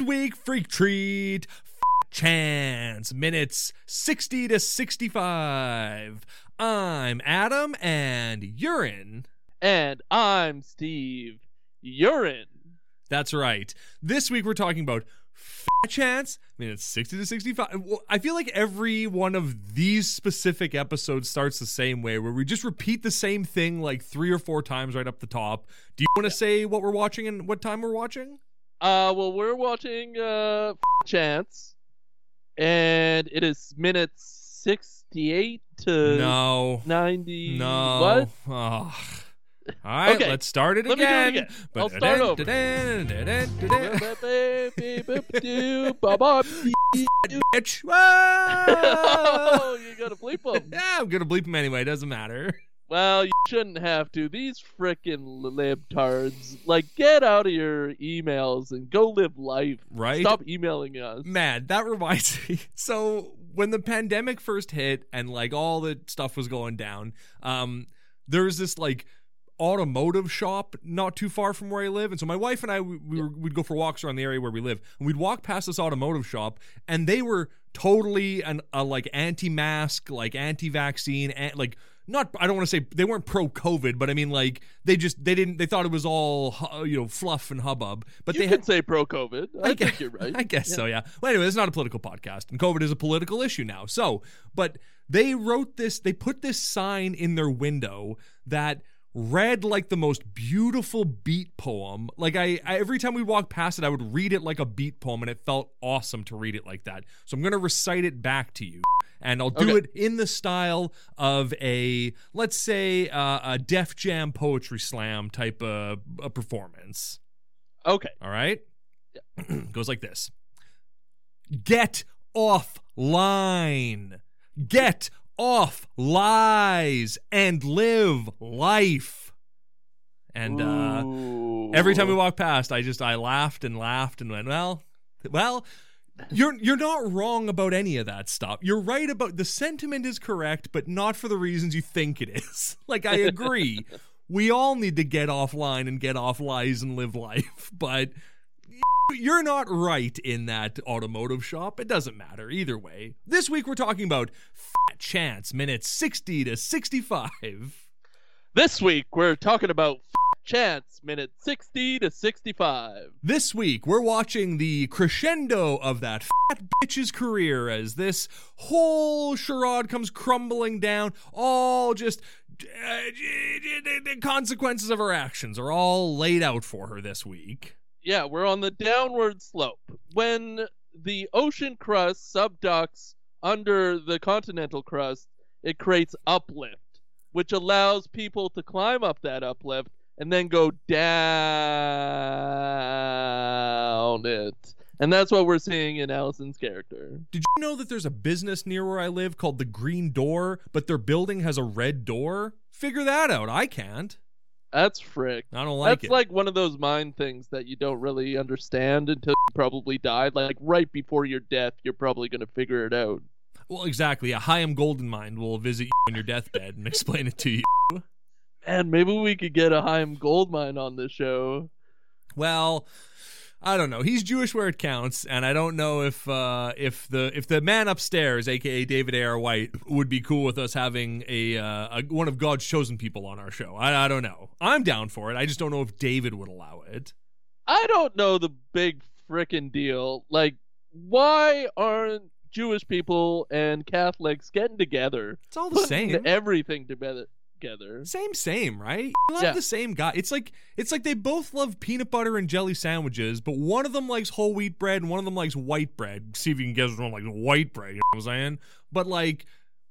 midweek freak treat. F- chance minutes 60 to 65. I'm Adam and Urine. And I'm Steve. Urine. That's right. This week we're talking about f- chance minutes 60 to 65. Well, I feel like every one of these specific episodes starts the same way where we just repeat the same thing like three or four times right up the top. Do you want to say what we're watching and what time we're watching? Uh, well, we're watching uh Chance, and it is minutes sixty-eight to No. ninety. No. What? Ugh. All right, Okay, let's start it let me do it again. again. I'll start over. Bitch. Oh, you gotta bleep them. yeah, I'm gonna bleep him anyway. Doesn't matter. Well, you shouldn't have to. These frickin' libtards, like, get out of your emails and go live life. Right? Stop emailing us. Man, that reminds me. So when the pandemic first hit and like all the stuff was going down, um, there was this like automotive shop not too far from where I live, and so my wife and I we, we were, we'd go for walks around the area where we live, and we'd walk past this automotive shop, and they were totally an a like anti-mask, like anti-vaccine, and like not I don't want to say they weren't pro COVID, but I mean like they just they didn't they thought it was all you know fluff and hubbub, but you they can had say pro COVID. I, I think guess, you're right. I guess so, yeah. Well, anyway, it's not a political podcast, and COVID is a political issue now. So, but they wrote this, they put this sign in their window that read like the most beautiful beat poem. Like I, I every time we walked past it, I would read it like a beat poem, and it felt awesome to read it like that. So I'm gonna recite it back to you. And I'll do Okay. it in the style of a, let's say, uh, a Def Jam poetry slam type of a performance. Okay. All right? Goes like this Get off line. Get off lies and live life. And uh, every time we walked past, I just I laughed and laughed and went, well, well, you're you're not wrong about any of that stuff. You're right about the sentiment is correct, but not for the reasons you think it is. like I agree. we all need to get offline and get off lies and live life, but you're not right in that automotive shop. It doesn't matter either way. This week we're talking about Fat Chance minutes 60 to 65. This week we're talking about Chance minute 60 to 65. This week, we're watching the crescendo of that fat bitch's career as this whole charade comes crumbling down. All just. uh, the consequences of her actions are all laid out for her this week. Yeah, we're on the downward slope. When the ocean crust subducts under the continental crust, it creates uplift, which allows people to climb up that uplift and then go down it. And that's what we're seeing in Allison's character. Did you know that there's a business near where I live called the Green Door, but their building has a red door? Figure that out. I can't. That's frick. I don't like That's it. like one of those mind things that you don't really understand until you probably died. Like right before your death, you're probably going to figure it out. well, exactly. A Hyam Golden Mind will visit you on your deathbed and explain it to you. Man, maybe we could get a Chaim Goldmine on this show. Well, I don't know. He's Jewish where it counts, and I don't know if uh, if the if the man upstairs, aka David A. R. White, would be cool with us having a, uh, a one of God's chosen people on our show. I, I don't know. I'm down for it. I just don't know if David would allow it. I don't know the big frickin' deal. Like, why aren't Jewish people and Catholics getting together? It's all the same. everything together. Together. Same, same, right? You love Yeah. the same guy. It's like it's like they both love peanut butter and jelly sandwiches, but one of them likes whole wheat bread and one of them likes white bread. See if you can guess which one likes white bread. You know what I'm saying? But like,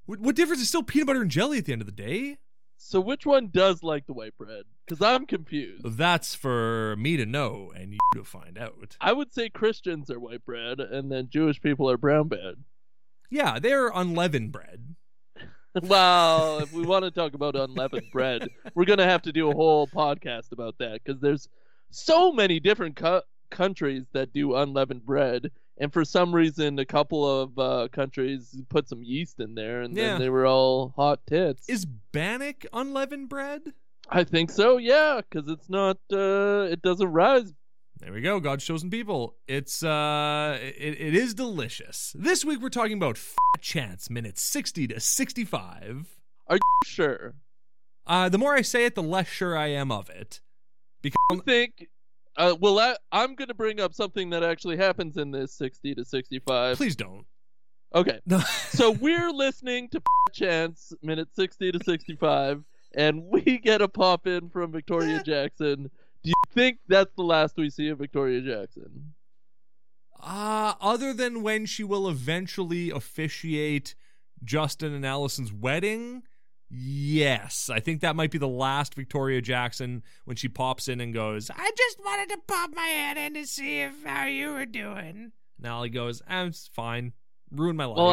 what, what difference is still peanut butter and jelly at the end of the day? So which one does like the white bread? Because I'm confused. That's for me to know and you to find out. I would say Christians are white bread, and then Jewish people are brown bread. Yeah, they're unleavened bread. Well, if we want to talk about unleavened bread, we're gonna have to do a whole podcast about that because there's so many different co- countries that do unleavened bread, and for some reason, a couple of uh, countries put some yeast in there, and Yeah. then they were all hot tits. Is Bannock unleavened bread? I think so, yeah, because it's not, uh, it doesn't rise There we go, God's chosen people. It's uh it, it is delicious. This week we're talking about fat chance minutes 60 to 65. Are you Sure. Uh the more I say it, the less sure I am of it. Because I think. Uh, well, I, I'm going to bring up something that actually happens in this 60 to 65. please don't. Okay. So we're listening to Chance, minute 60 to 65, and we get a pop in from Victoria Jackson. Do you think that's the last we see of Victoria Jackson? Uh other than when she will eventually officiate Justin and Allison's wedding, yes. I think that might be the last Victoria Jackson when she pops in and goes, I just wanted to pop my head in to see if how you were doing. And Allie goes, I'm fine. Ruined my life. Well,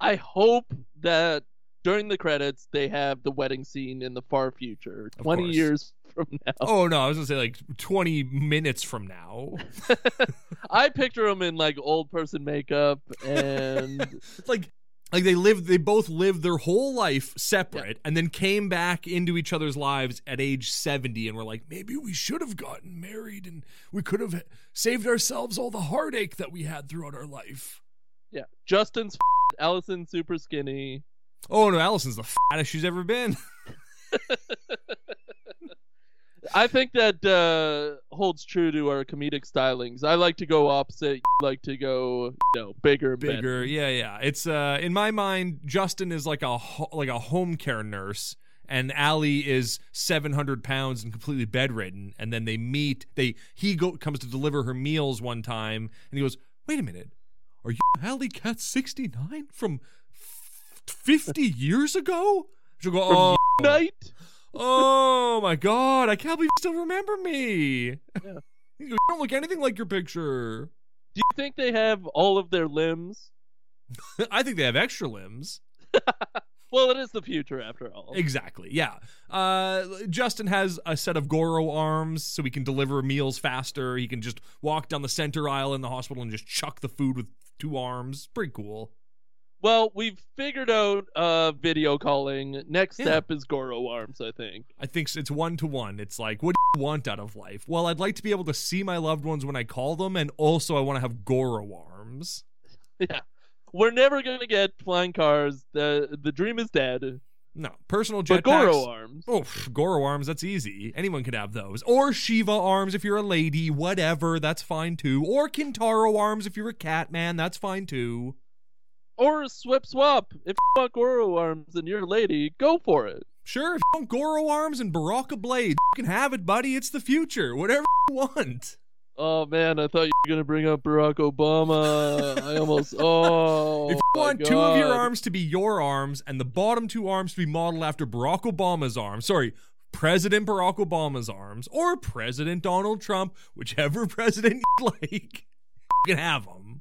I, I hope that during the credits they have the wedding scene in the far future, Of 20 course. ye's from now. Oh no, I was gonna say like twenty minutes from now. I picture them in like old person makeup and It's like like they lived they both lived their whole life separate and then came back into each other's lives at age 70 and were like maybe we should have gotten married and we could have saved ourselves all the heartache that we had throughout our life. yeah, Justin's Allison super skinny. Oh no, Allison's the fattest she's ever been. I think that uh, holds true to our comedic stylings. I like to go opposite. You like to go, you know, bigger, and Bigger, better. yeah, yeah. It's uh in my mind Justin is like a ho- like a home care nurse and Allie is 700 pounds and completely bedridden and then they meet they he go comes to deliver her meals one time and he goes wait a minute are you Allie Cat 69 from f- 50 years ago she'll go oh Night. oh my god I can't believe you still remember me Yeah. you don't look anything like your picture Do you think they have all of their limbs? I think they have extra limbs Well, it is the future after all. Exactly. Yeah. Uh, Justin has a set of Goro arms, so he can deliver meals faster. He can just walk down the center aisle in the hospital and just chuck the food with two arms. Pretty cool. Well, we've figured out uh, video calling. Next Yeah. step is Goro arms, I think. I think it's one to one. It's like, what do you want out of life? Well, I'd like to be able to see my loved ones when I call them, and also I want to have Goro arms. Yeah. We're never gonna get flying cars. The the dream is dead. No, personal But Goro jetpacks. arms. Oh, Goro arms, that's easy. Anyone could have those. Or Shiva arms if you're a lady, whatever, that's fine too. Or Kintaro arms if you're a cat man, that's fine too. Or swip swap. If you want Goro arms and you're a lady, go for it. Sure, if you want Goro arms and Baraka blades, you can have it, buddy. It's the future. Whatever you want. Oh man, I thought you were gonna bring up Barack Obama. I almost. Oh. if you want two of your arms to be your arms and the bottom two arms to be modeled after Barack Obama's arms, sorry, President Barack Obama's arms, or President Donald Trump, whichever president you like, you can have them.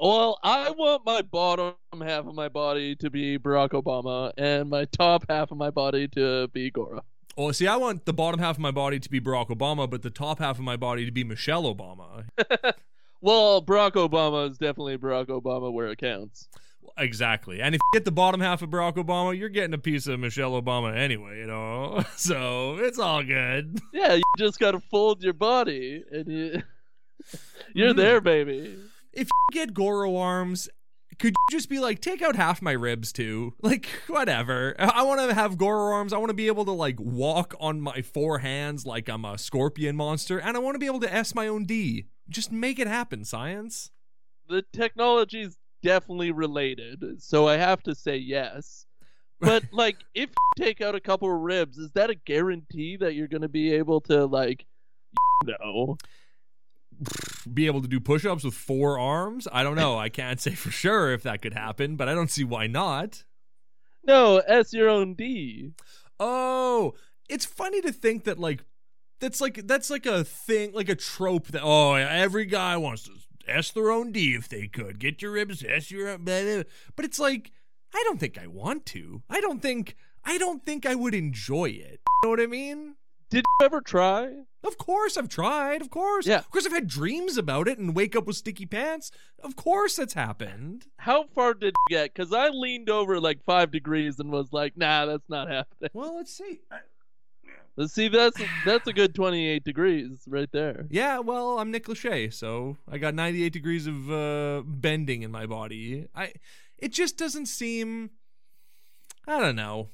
Well, I want my bottom half of my body to be Barack Obama and my top half of my body to be Goro. Oh, see, I want the bottom half of my body to be Barack Obama, but the top half of my body to be Michelle Obama. Well, Barack Obama is definitely Barack Obama where it counts. Exactly. And if you get the bottom half of Barack Obama, you're getting a piece of Michelle Obama anyway, you know? So it's all good. Yeah, you just gotta fold your body and you you're Mhm. there, baby. If you get Goro arms, could you just be like, take out half my ribs too? Like, whatever. I want to have Goro arms. I want to be able to, like, walk on my four hands like I'm a scorpion monster. And I want to be able to S my own D. Just make it happen, science. The technology's definitely related, so I have to say yes. But like if you take out a couple of ribs, is that a guarantee that you're gonna be able to like no. Be able to do push ups with four arms? I don't know. I can't say for sure if that could happen, but I don't see why not. No, S your own D. Oh, it's funny to think that like that's like that's like a thing, like a trope that oh every guy wants to s their own D if they could get your ribs s your own, blah, blah. but it's like I don't think I want to. I don't think I don't think I would enjoy it. You know what I mean? Did you ever try? Of course I've tried. Of course. Yeah. Of course I've had dreams about it and wake up with sticky pants. Of course that's happened. How far did you get? Because I leaned over like five degrees and was like, nah, that's not happening. Well, let's see. Let's see. That's that's a good 28 degrees right there. Yeah, well, I'm Nick Lachey, so I got 98 degrees of uh, bending in my body. I, it just doesn't seem. I don't know.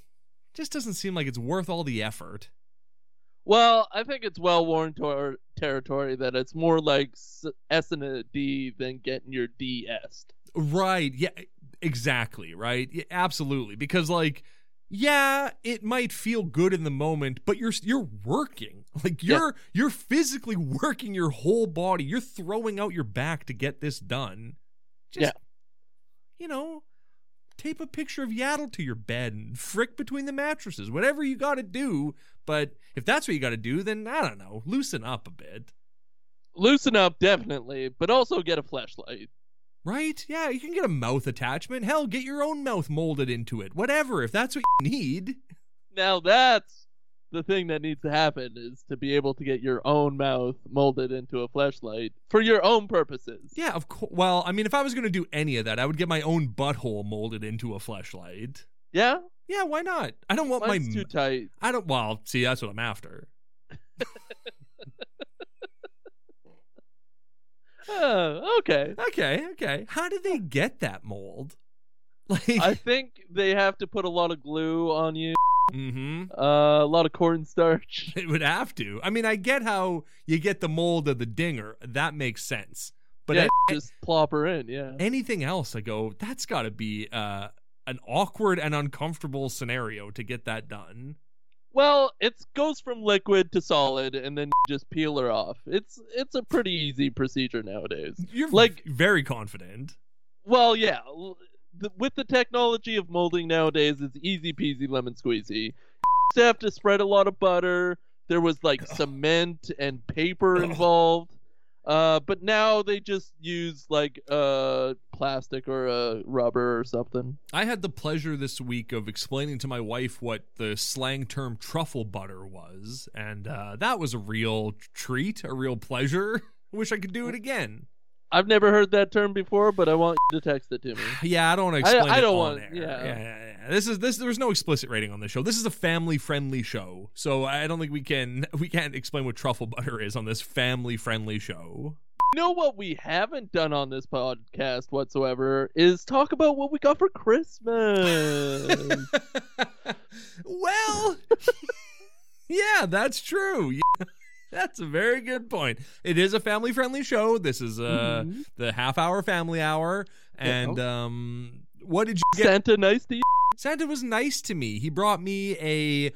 Just doesn't seem like it's worth all the effort. Well, I think it's well worn tor- territory that it's more like S and a D than getting your D S. Right. Yeah. Exactly. Right. Yeah, absolutely. Because like, yeah, it might feel good in the moment, but you're you're working. Like you're yeah. you're physically working your whole body. You're throwing out your back to get this done. Just, yeah. You know, tape a picture of Yaddle to your bed and frick between the mattresses. Whatever you got to do. But if that's what you got to do, then I don't know. Loosen up a bit. Loosen up, definitely, but also get a Fleshlight. Right? Yeah, you can get a mouth attachment. Hell, get your own mouth molded into it. Whatever, if that's what you need. Now that's the thing that needs to happen is to be able to get your own mouth molded into a Fleshlight for your own purposes. Yeah, of course. Well, I mean, if I was going to do any of that, I would get my own butthole molded into a Fleshlight. Yeah? Yeah, why not? I don't want Mine's my too tight. I don't well, see, that's what I'm after. Oh, okay. Okay, okay. How did they get that mold? Like I think they have to put a lot of glue on you. Mm-hmm. Uh, a lot of cornstarch. It would have to. I mean, I get how you get the mold of the dinger. That makes sense. But yeah, just plop her in. Yeah. Anything else? I go. That's got to be uh, an awkward and uncomfortable scenario to get that done. Well, it goes from liquid to solid, and then just peel her off. It's it's a pretty easy procedure nowadays. You're like very confident. Well, yeah. With the technology of molding nowadays, it's easy peasy lemon squeezy. You have to spread a lot of butter. There was like cement and paper involved. Uh, but now they just use like uh plastic or a uh, rubber or something. I had the pleasure this week of explaining to my wife what the slang term truffle butter was, and uh, that was a real treat, a real pleasure. Wish I could do it again. I've never heard that term before, but I want you to text it to me. Yeah, I don't want to explain I, I don't want. Yeah. Yeah, yeah, yeah. This is this. There's no explicit rating on this show. This is a family-friendly show, so I don't think we can we can't explain what truffle butter is on this family-friendly show. You know what we haven't done on this podcast whatsoever is talk about what we got for Christmas. well, yeah, that's true. That's a very good point. It is a family friendly show. This is uh mm-hmm. the half hour family hour. And um what did you get? Santa nice to you? Santa was nice to me. He brought me a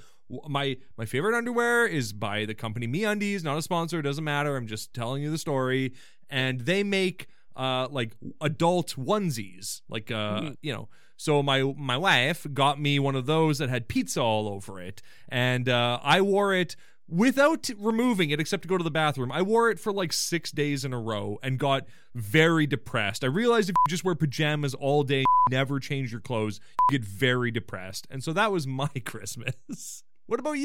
my my favorite underwear is by the company MeUndies, not a sponsor, it doesn't matter. I'm just telling you the story. And they make uh like adult onesies, like uh mm-hmm. you know. So my my wife got me one of those that had pizza all over it, and uh, I wore it without removing it except to go to the bathroom. I wore it for like six days in a row and got very depressed. I realized if you just wear pajamas all day, never change your clothes, you get very depressed. And so that was my Christmas. what about you?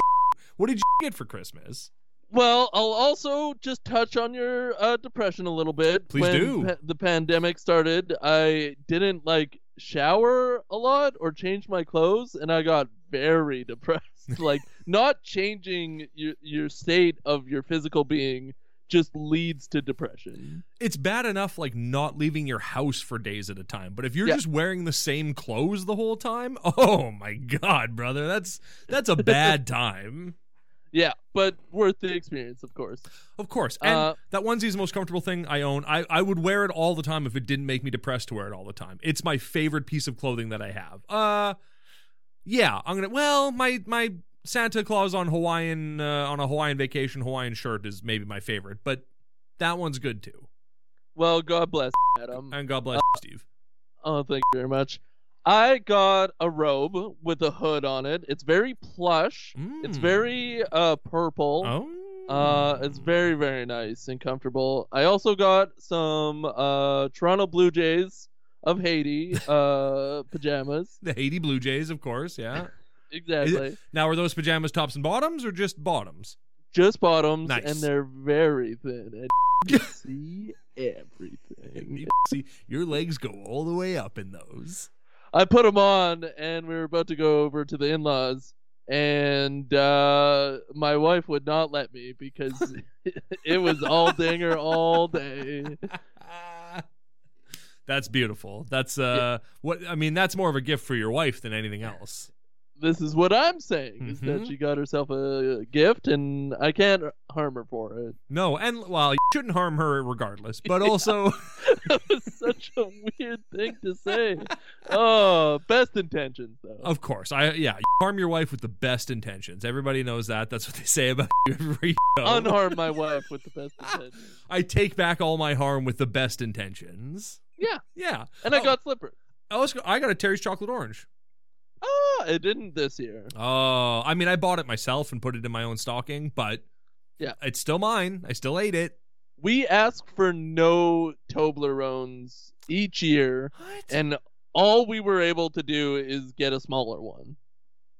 What did you get for Christmas? Well, I'll also just touch on your uh, depression a little bit. Please when do. Pa- the pandemic started, I didn't like shower a lot or change my clothes, and I got very depressed. like not changing your your state of your physical being just leads to depression. It's bad enough like not leaving your house for days at a time, but if you're yeah. just wearing the same clothes the whole time, oh my god, brother, that's that's a bad time. Yeah, but worth the experience, of course. Of course. And uh, that onesie is the most comfortable thing I own. I, I would wear it all the time if it didn't make me depressed to wear it all the time. It's my favorite piece of clothing that I have. Uh yeah, I'm gonna. Well, my my Santa Claus on Hawaiian uh, on a Hawaiian vacation Hawaiian shirt is maybe my favorite, but that one's good too. Well, God bless Adam, and God bless uh, Steve. Oh, thank you very much. I got a robe with a hood on it. It's very plush. Mm. It's very uh purple. Oh. Uh, it's very very nice and comfortable. I also got some uh Toronto Blue Jays of Haiti uh, pajamas. The Haiti Blue Jays, of course. Yeah. exactly. Now, are those pajamas tops and bottoms or just bottoms? Just bottoms, nice. and they're very thin. And you see everything. You see, your legs go all the way up in those. I put them on, and we were about to go over to the in-laws, and uh, my wife would not let me because it was all dinger all day. That's beautiful. That's uh what I mean that's more of a gift for your wife than anything else. This is what I'm saying: is Mhm. that she got herself a gift, and I can't harm her for it. No, and well, you shouldn't harm her regardless, but also that was such a weird thing to say. Oh, best intentions though. of course. I yeah, you harm your wife with the best intentions. Everybody knows that. That's what they say about you you go. Unharm my wife with the best intentions. I take back all my harm with the best intentions. Yeah, Yeah. and I Oh, got slippers. I was- I got a Terry's chocolate orange. Oh, it didn't this year. Oh, I mean, I bought it myself and put it in my own stocking, but Yeah. it's still mine. I still ate it. We ask for no Toblerones each year, What? and all we were able to do is get a smaller one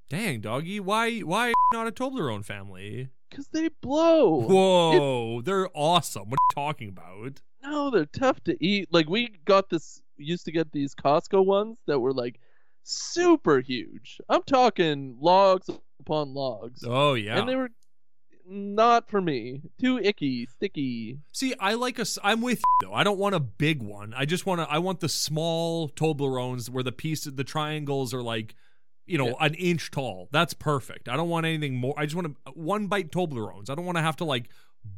Dang, doggy, why why not a Toblerone family? because they blow. Whoa, they're awesome. What are you talking about? No, they're tough to eat. Like we got this used to get these Costco ones that were like super huge. I'm talking logs upon logs. Oh yeah. And they were not for me. Too icky, sticky. See, I like a. I'm with you though. I don't want a big one. I just want to. I want the small Toblerones where the piece, the triangles are like, you know, Yeah. an inch tall. That's perfect. I don't want anything more. I just want a one bite Toblerones. I don't want to have to like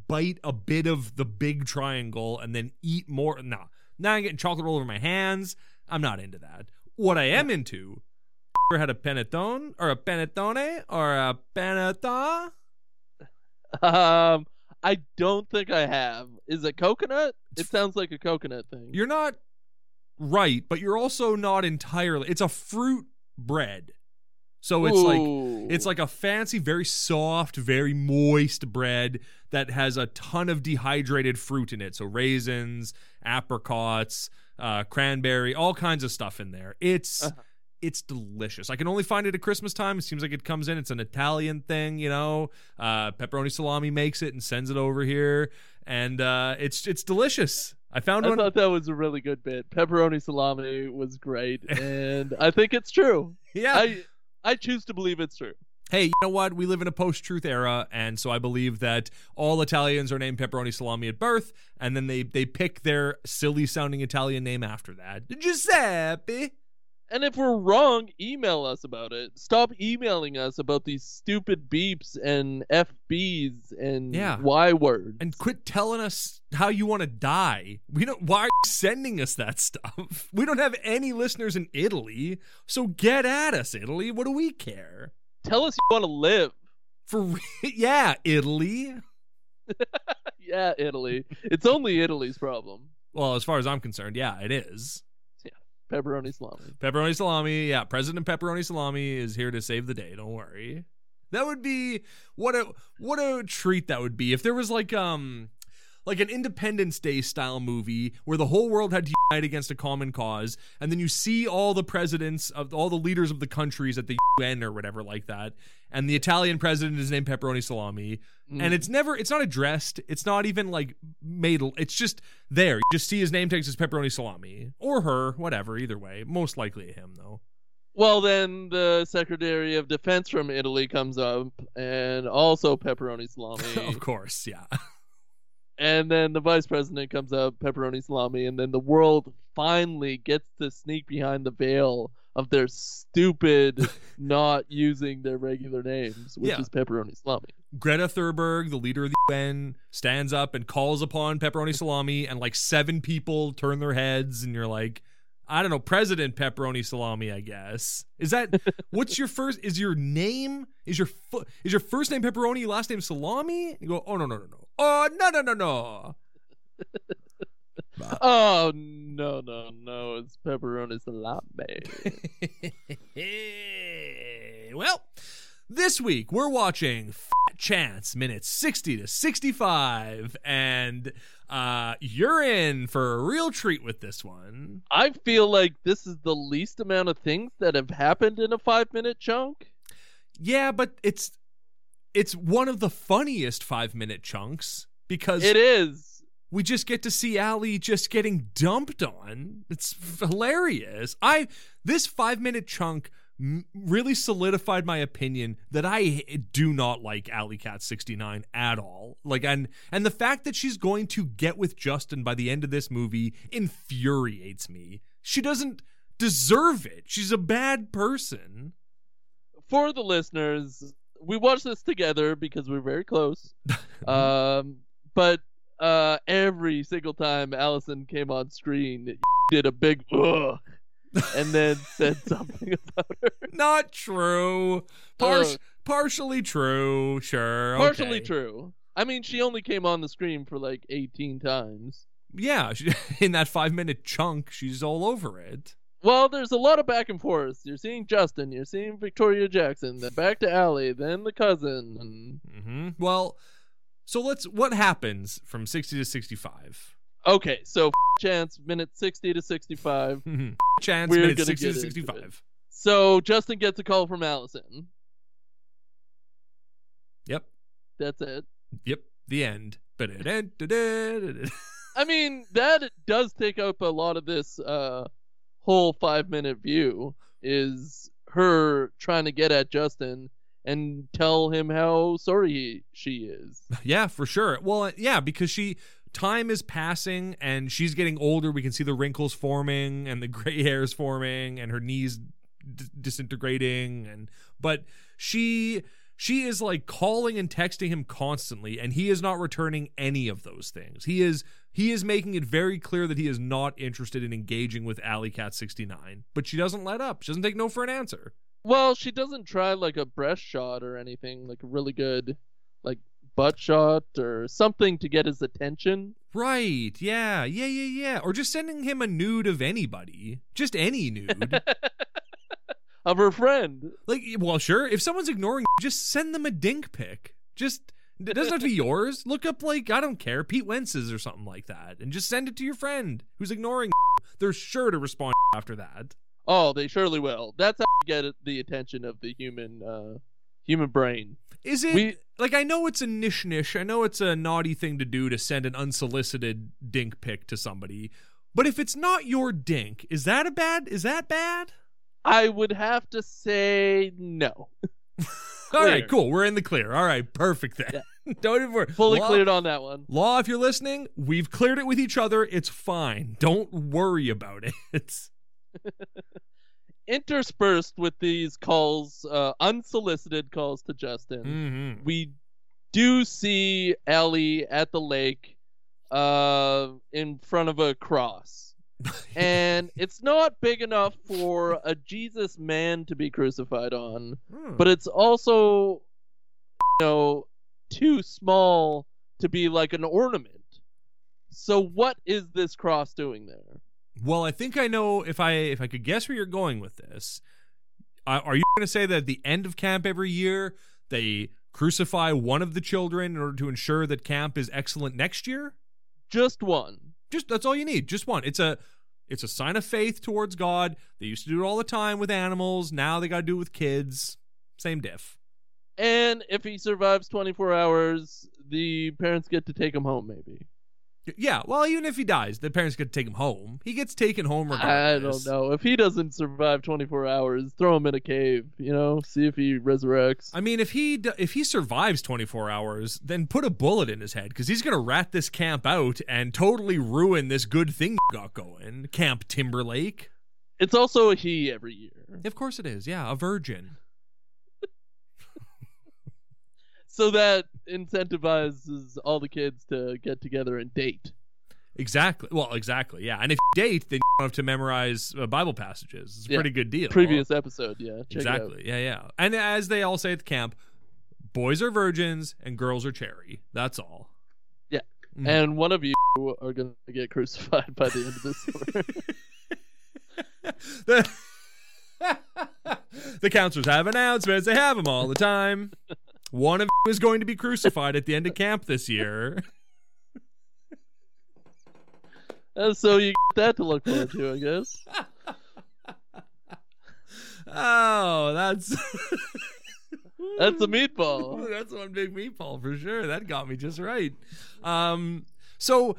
bite a bit of the big triangle and then eat more. Nah, now I'm getting chocolate all over my hands. I'm not into that. What I am into. Ever had a panettone or a panettone or a panettone? Um I don't think I have. Is it coconut? It sounds like a coconut thing. You're not right, but you're also not entirely. It's a fruit bread. So it's like it's like a fancy, very soft, very moist bread that has a ton of dehydrated fruit in it. So raisins, apricots, uh, cranberry, all kinds of stuff in there. It's Uh-huh. It's delicious. I can only find it at Christmas time. It seems like it comes in. It's an Italian thing, you know. Uh, pepperoni salami makes it and sends it over here, and uh, it's it's delicious. I found I one. I thought that was a really good bit. Pepperoni salami was great, and I think it's true. yeah, I I choose to believe it's true. hey, you know what? We live in a post-truth era, and so I believe that all Italians are named pepperoni salami at birth, and then they they pick their silly-sounding Italian name after that, Giuseppe. And if we're wrong, email us about it. Stop emailing us about these stupid beeps and FBs and Yeah. Y words. And quit telling us how you want to die. We don't. Why are you sending us that stuff? We don't have any listeners in Italy, so get at us, Italy. What do we care? Tell us you want to live. For re- yeah, Italy. yeah, Italy. It's only Italy's problem. Well, as far as I'm concerned, yeah, it is. Pepperoni salami. Pepperoni salami, yeah. President Pepperoni salami is here to save the day. Don't worry. That would be what a what a treat that would be if there was like um like an Independence Day style movie where the whole world had to unite against a common cause, and then you see all the presidents of all the leaders of the countries at the UN or whatever like that, and the Italian president is named Pepperoni Salami, Mm. and it's never it's not addressed it's not even like made it's just there you just see his name tags as pepperoni salami or her whatever either way most likely him though Well, then the Secretary of Defense from Italy comes up, and also pepperoni salami. of course yeah and then the Vice President comes up, pepperoni salami, and then the world finally gets to sneak behind the veil of their stupid not using their regular names, which Yeah. is pepperoni salami. greta thunberg the leader of the un stands up and calls upon pepperoni salami and like seven people turn their heads and you're like i don't know president pepperoni salami i guess is that what's your first is your name is your fu- is your first name pepperoni last name salami you go oh no no no no oh no no no no Oh no no no! It's pepperoni salami. well, this week we're watching Fat Chance minutes 60 to 65, and uh, you're in for a real treat with this one. I feel like this is the least amount of things that have happened in a five-minute chunk. Yeah, but it's it's one of the funniest five minute chunks because It is. we just get to see Allie just getting dumped on. It's hilarious. I this five minute chunk really solidified my opinion that I do not like Alley Cat 69 at all. Like and and the fact that she's going to get with Justin by the end of this movie infuriates me. She doesn't deserve it. She's a bad person. For the listeners, we watched this together because we're very close. um, but uh, every single time Allison came on screen, did a big ugh, and then said something about her. Not true. Par- Ugh. partially true. Sure. Partially okay. true. I mean, she only came on the screen for like 18 times. Yeah, she, in that five minute chunk, she's all over it. Well, there's a lot of back and forth. You're seeing Justin, you're seeing Victoria Jackson, then back to Allie, then the cousin, and hmm Well, so let's. What happens from sixty to sixty-five? okay, so chance minute 60 to 65. Chance We're minute sixty to sixty-five. So Justin gets a call from Allison. Yep. That's it. Yep. The end. I mean, that does take up a lot of this uh, whole five minute view is her trying to get at Justin and tell him how sorry he, she is. Yeah, for sure. Well, uh, yeah, because she time is passing and she's getting older. We can see the wrinkles forming and the gray hairs forming and her knees d- disintegrating and but she she is like calling and texting him constantly and he is not returning any of those things. He is he is making it very clear that he is not interested in engaging with Alley Cat 69, but she doesn't let up. She doesn't take no for an answer. Well, she doesn't try like a breast shot or anything, like a really good like butt shot or something to get his attention. Right. Yeah. Yeah, yeah, yeah. Or just sending him a nude of anybody. Just any nude. of her friend. Like, well, sure. If someone's ignoring you, just send them a dink pic. Just it doesn't have to be yours. Look up like I don't care, Pete Wentz's or something like that, and just send it to your friend who's ignoring. They're sure to respond after that. Oh, they surely will. That's how you get the attention of the human uh human brain. Is it We- like I know it's a niche niche. I know it's a naughty thing to do to send an unsolicited dink pic to somebody. But if it's not your dink, is that a bad? Is that bad? I would have to say no. All right, cool. We're in the clear. All right, perfect then. Don't even worry. Fully Law- cleared on that one. Law, if you're listening, we've cleared it with each other. It's fine. Don't worry about it. Interspersed with these calls, uh, unsolicited calls to Justin, mm-hmm. we do see Ellie at the lake, uh, in front of a cross, and it's not big enough for a Jesus man to be crucified on, Hmm. but it's also, you know, too small to be like an ornament. So what is this cross doing there? well, I think I know if I if I could guess where you're going with this. Uh, are you going to say that at the end of camp every year they crucify one of the children in order to ensure that camp is excellent next year? Just one. Just that's all you need. Just one. It's a it's a sign of faith towards God. They used to do it all the time with animals. Now they got to do it with kids. Same diff. And if he survives 24 hours, the parents get to take him home, maybe. Yeah, well, even if he dies, the parents to take him home. He gets taken home I don't know. If he doesn't survive 24 hours, throw him in a cave, you know, see if he resurrects. I mean, if he if he survives 24 hours, then put a bullet in his head because he's gonna rat this camp out and totally ruin this good thing got going, Camp Timberlake. It's also a he every year. Of course it is. Yeah, a virgin. So that incentivizes all the kids to get together and date. Exactly. Well, exactly. Yeah, and if you date, then you don't have to memorize uh, Bible passages. It's a Yeah. pretty good deal. Previous episode, yeah. Check it out. exactly. Yeah, yeah. And as they all say at the camp, boys are virgins and girls are cherry. That's all. Yeah. Mhm. And one of you are going to get crucified by the end of this summer. the, the counselors have announcements. They have them all the time. One of is going to be crucified at the end of camp this year. And so you get that to look forward to, I guess. Oh, that's That's a meatball. That's one big meatball for sure. That got me just right. Um, so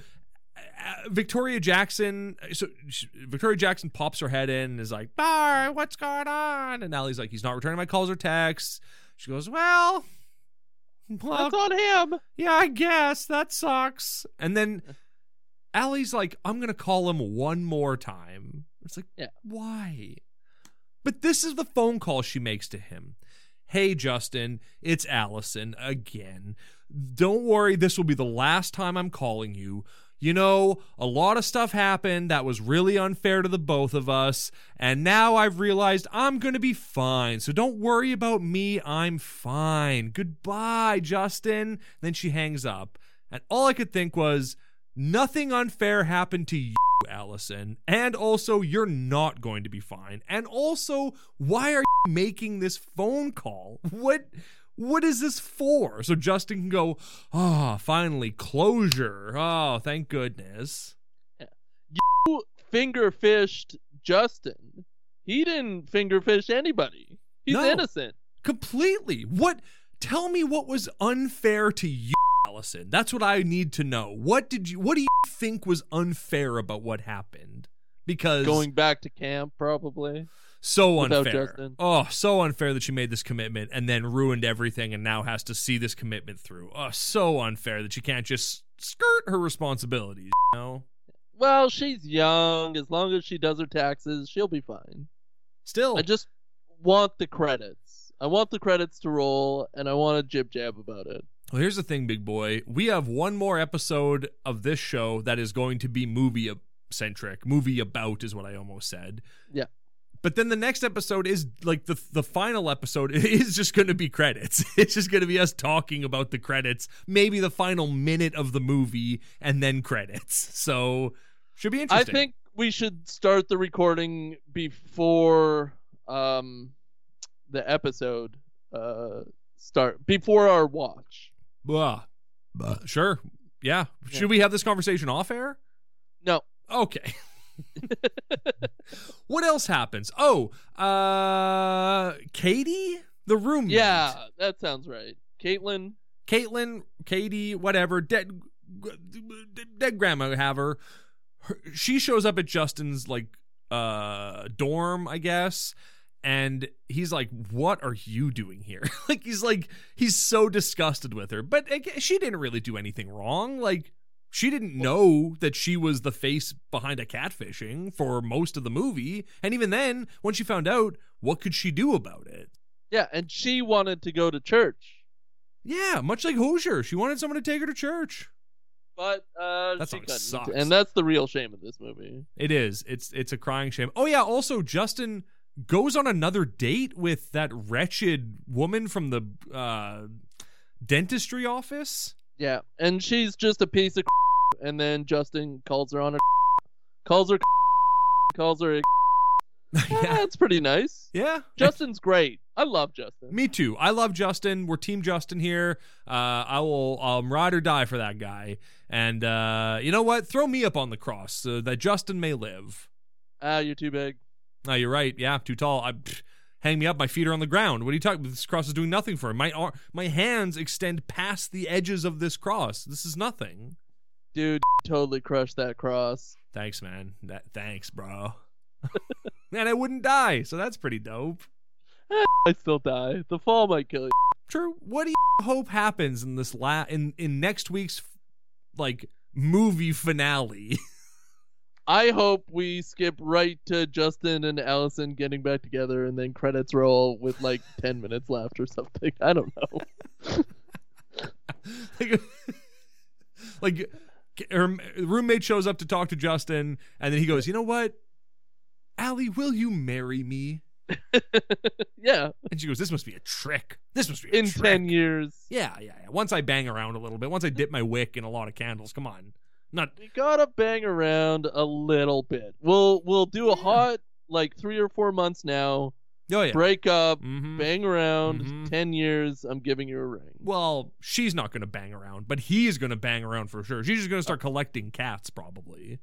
uh, Victoria Jackson. So sh- Victoria Jackson pops her head in and is like, "Bar, what's going on?" And Allie's like, "He's not returning my calls or texts." She goes, "Well, well, That's on him. yeah, I guess that sucks." And then Allie's like, "I'm gonna call him one more time." It's like, Yeah. why? But this is the phone call she makes to him. Hey, Justin, it's Allison again. Don't worry, this will be the last time I'm calling you. You know, a lot of stuff happened that was really unfair to the both of us, and now I've realized I'm going to be fine. So don't worry about me. I'm fine. Goodbye, Justin. Then she hangs up. And all I could think was, nothing unfair happened to you. Allison, and also you're not going to be fine. And also, why are you making this phone call? What what is this for? So Justin can go, "Ah, finally closure. Oh, thank goodness." You finger fished Justin? He didn't finger fish anybody. He's No. innocent. Completely. What tell me what was unfair to you, Allison? That's what I need to know. What did you what do you think was unfair about what happened? Because Going back to camp, probably. So unfair. Oh, so unfair that she made this commitment and then ruined everything and now has to see this commitment through. Oh, so unfair that she can't just skirt her responsibilities, you know? Well, she's young. As long as she does her taxes, she'll be fine. Still, I just want the credits. I want the credits to roll, and I want a jib jab about it. well, here's the thing, big boy. We have one more episode of this show that is going to be movie centric. Movie about is what I almost said. Yeah. But then the next episode is like the the final episode is just going to be credits. It's just going to be us talking about the credits, maybe the final minute of the movie, and then credits. So should be interesting. I think we should start the recording before um the episode uh start before our watch. Blah. Blah. Sure. Yeah. Yeah. Should we have this conversation off air? No. Okay. what else happens? Oh, uh Katie, the roommate. Yeah, that sounds right. Caitlin, Caitlin, Katie, whatever, dead dead grandma have her. her. She shows up at Justin's like uh dorm, I guess. And he's like, "What are you doing here?" like he's like he's so disgusted with her. But she didn't really do anything wrong. Like she didn't know that she was the face behind a catfishing for most of the movie. And even then, when she found out, what could she do about it? yeah, and she wanted to go to church, Yeah, much like Hoosier. she wanted someone to take her to church. but uh, That she couldn't. sucks. and that's the real shame of this movie. It is. It's it's a crying shame. Oh yeah, also Justin goes on another date with that wretched woman from the uh dentistry office. Yeah, and she's just a piece of, and then Justin calls her on her, calls her, calls her. A, yeah, that's pretty nice. Yeah. Justin's great. I love Justin. Me too. I love Justin. We're team Justin here. Uh I will um ride or die for that guy. And uh you know what? Throw me up on the cross so that Justin may live. Ah, you're too big. No, you're right. Yeah, too tall. I pff, hang me up. My feet are on the ground. What are you talking? This cross is doing nothing for him. My ar- my hands extend past the edges of this cross. This is nothing. Dude, totally crushed that cross. Thanks, man. That thanks, bro. and I wouldn't die, so that's pretty dope. I still die. The fall might kill you. True. What do you hope happens in this la in in next week's like movie finale? I hope we skip right to Justin and Allison getting back together and then credits roll with like 10 minutes left or something. I don't know. like, like her roommate shows up to talk to Justin, and then he goes, "You know what, Allie, will you marry me?" yeah, And she goes, "This must be a trick. This must be a in trick." 10 years. Yeah, yeah, yeah. Once I bang around a little bit, once I dip my wick in a lot of candles, come on, not We gotta bang around a little bit. We'll we'll do a hot like three or four months now. oh yeah. Break up, hmm bang around. Mhm. Ten years. I'm giving you a ring. Well, she's not going to bang around, but he's going to bang around for sure. She's just going to start collecting cats, probably.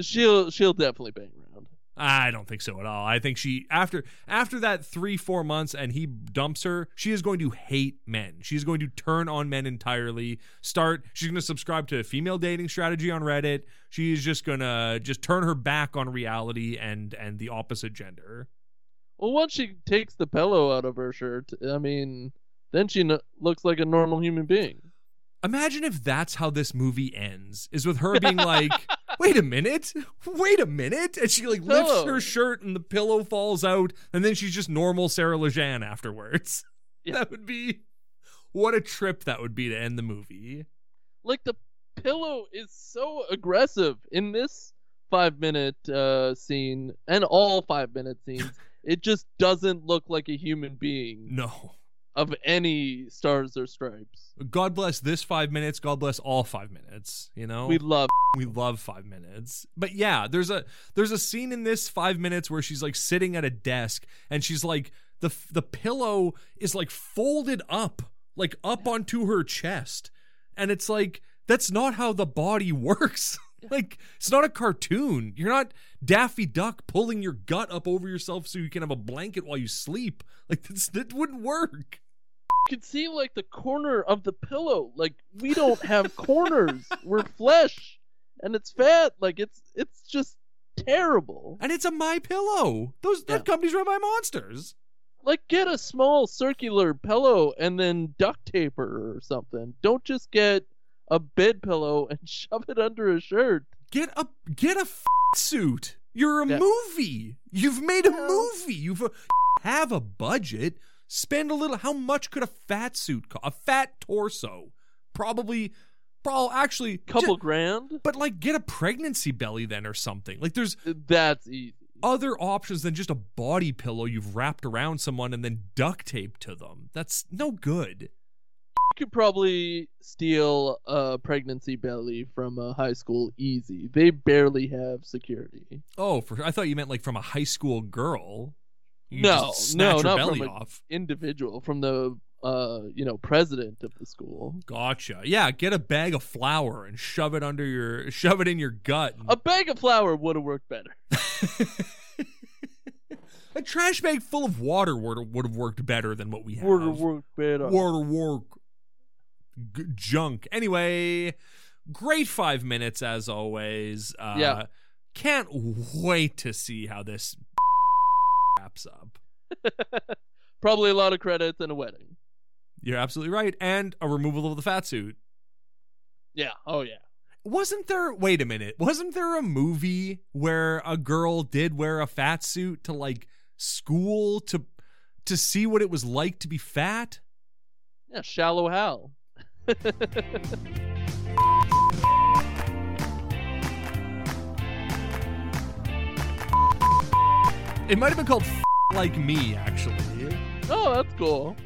She'll she'll definitely bang around. I don't think so at all. I think she after after that three four months and he dumps her, she is going to hate men. She is going to turn on men entirely. Start. She's going to subscribe to a female dating strategy on Reddit. She's just gonna just turn her back on reality and and the opposite gender. Well, once she takes the pillow out of her shirt, I mean, then she n- looks like a normal human being. Imagine if that's how this movie ends. Is with her being like, "Wait a minute, wait a minute," and she like lifts Pillow. her shirt and the pillow falls out, and then she's just normal Sarah Lejeune afterwards. Yeah. That would be what a trip that would be to end the movie. Like the pillow is so aggressive in this five minute uh, scene and all five minute scenes. it just doesn't look like a human being No. Of any stars or stripes. God bless this five minutes. God bless all five minutes. You know, We love. we love five minutes. But yeah, there's a there's a scene in this five minutes where she's like sitting at a desk and she's like the the pillow is like folded up like up onto her chest, and it's like that's not how the body works. like it's not a cartoon. You're not Daffy Duck pulling your gut up over yourself so you can have a blanket while you sleep. Like that's, that wouldn't work. You can see like the corner of the pillow. Like we don't have corners. We're flesh, and it's fat. Like it's it's just terrible. And it's a My Pillow. Those Yeah. that company's run by monsters. Like get a small circular pillow and then duct tape her or something. Don't just get a bed pillow and shove it under a shirt. Get a get a f- suit. You're a Yeah. movie. You've made a movie. You've uh, have a budget. Spend a little. How much could a fat suit cost? A fat torso, probably. Probably actually, Couple ju- grand. but like get a pregnancy belly then or something. Like there's uh, That's easy. other options than just a body pillow you've wrapped around someone and then duct tape to them. That's no good. You could probably steal a pregnancy belly from a high school easy. They barely have security. Oh, for I thought you meant like from a high school girl. You No, no, not from a- off. Individual from the uh you know president of the school. Gotcha. Yeah, get a bag of flour and shove it under your shove it in your gut. A bag of flour would have worked better. a trash bag full of water would would have worked better than what we have. Would have worked better. Water work. G- junk. Anyway, great five minutes as always. Uh, Yeah. Can't wait to see how this wraps up. Probably a lot of credits and a wedding. You're absolutely right, and a removal of the fat suit. Yeah. Oh yeah. Wasn't there? Wait a minute. Wasn't there a movie where a girl did wear a fat suit to like school to to see what it was like to be fat? Yeah. Shallow Hal. It might have been called Like Me, actually. Oh, that's cool.